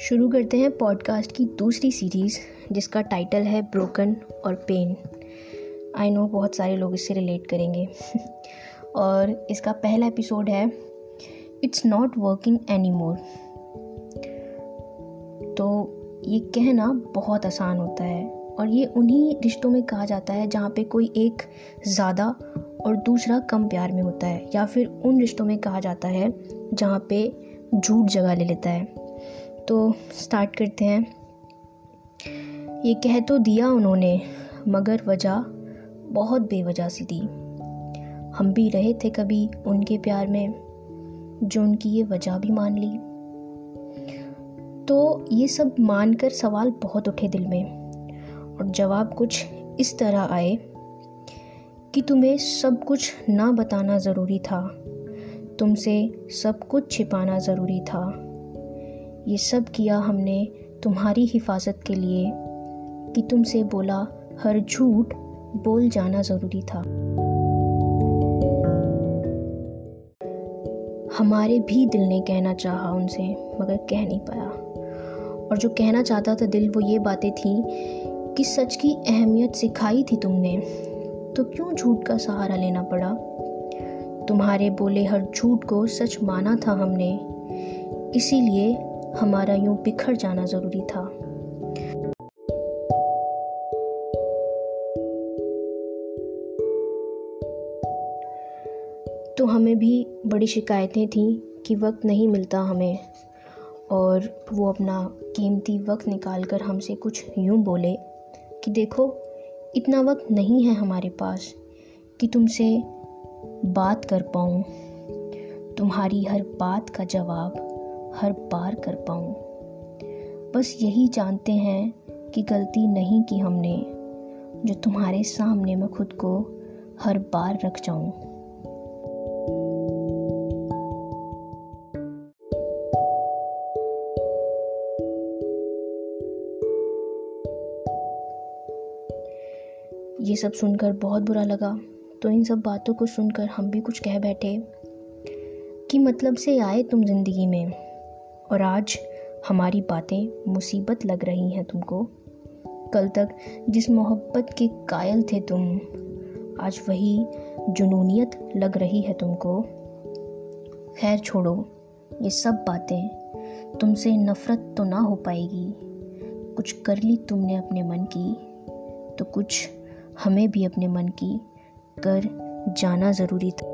शुरू करते हैं पॉडकास्ट की दूसरी सीरीज़ जिसका टाइटल है ब्रोकन और पेन आई नो बहुत सारे लोग इससे रिलेट करेंगे। और इसका पहला एपिसोड है it's not working any more तो ये कहना बहुत आसान होता है, और ये उन्हीं रिश्तों में कहा जाता है जहाँ पे कोई एक ज़्यादा और दूसरा कम प्यार में होता है, या फिर उन रिश्तों में कहा जाता है जहाँ पे झूठ जगह ले लेता है। तो स्टार्ट करते हैं। ये कह तो दिया उन्होंने, मगर वजह बहुत बेवजह सी थी। हम भी रहे थे कभी उनके प्यार में, जो उनकी ये वजह भी मान ली। तो ये सब मानकर सवाल बहुत उठे दिल में, और जवाब कुछ इस तरह आए कि तुम्हें सब कुछ ना बताना ज़रूरी था, तुमसे सब कुछ छिपाना ज़रूरी था। ये सब किया हमने तुम्हारी हिफाजत के लिए कि तुमसे बोला, हर झूठ बोल जाना ज़रूरी था। हमारे भी दिल ने कहना चाहा उनसे, मगर कह नहीं पाया। और जो कहना चाहता था दिल, वो ये बातें थी कि सच की अहमियत सिखाई थी तुमने तो क्यों झूठ का सहारा लेना पड़ा? तुम्हारे बोले हर झूठ को सच माना था हमने, इसीलिए हमारा यूँ बिखर जाना ज़रूरी था। तो हमें भी बड़ी शिकायतें थीं कि वक्त नहीं मिलता हमें, और वो अपना कीमती वक्त निकाल कर हमसे कुछ यूँ बोले कि देखो, इतना वक्त नहीं है हमारे पास कि तुमसे बात कर पाऊँ। तुम्हारी हर बात का जवाब हर बार कर पाऊँ। बस यही जानते हैं कि गलती नहीं की हमने, जो तुम्हारे सामने मैं खुद को हर बार रख जाऊँ। ये सब सुनकर बहुत बुरा लगा। तो इन सब बातों को सुनकर हम भी कुछ कह बैठे कि मतलब से आए तुम ज़िंदगी में? और आज हमारी बातें मुसीबत लग रही हैं तुमको। कल तक जिस मोहब्बत के कायल थे तुम, आज वही जुनूनियत लग रही है तुमको। खैर छोड़ो, ये सब बातें तुमसे नफ़रत तो ना हो पाएगी। कुछ कर ली तुमने अपने मन की तो कुछ हमें भी अपने मन की कर जाना ज़रूरी था।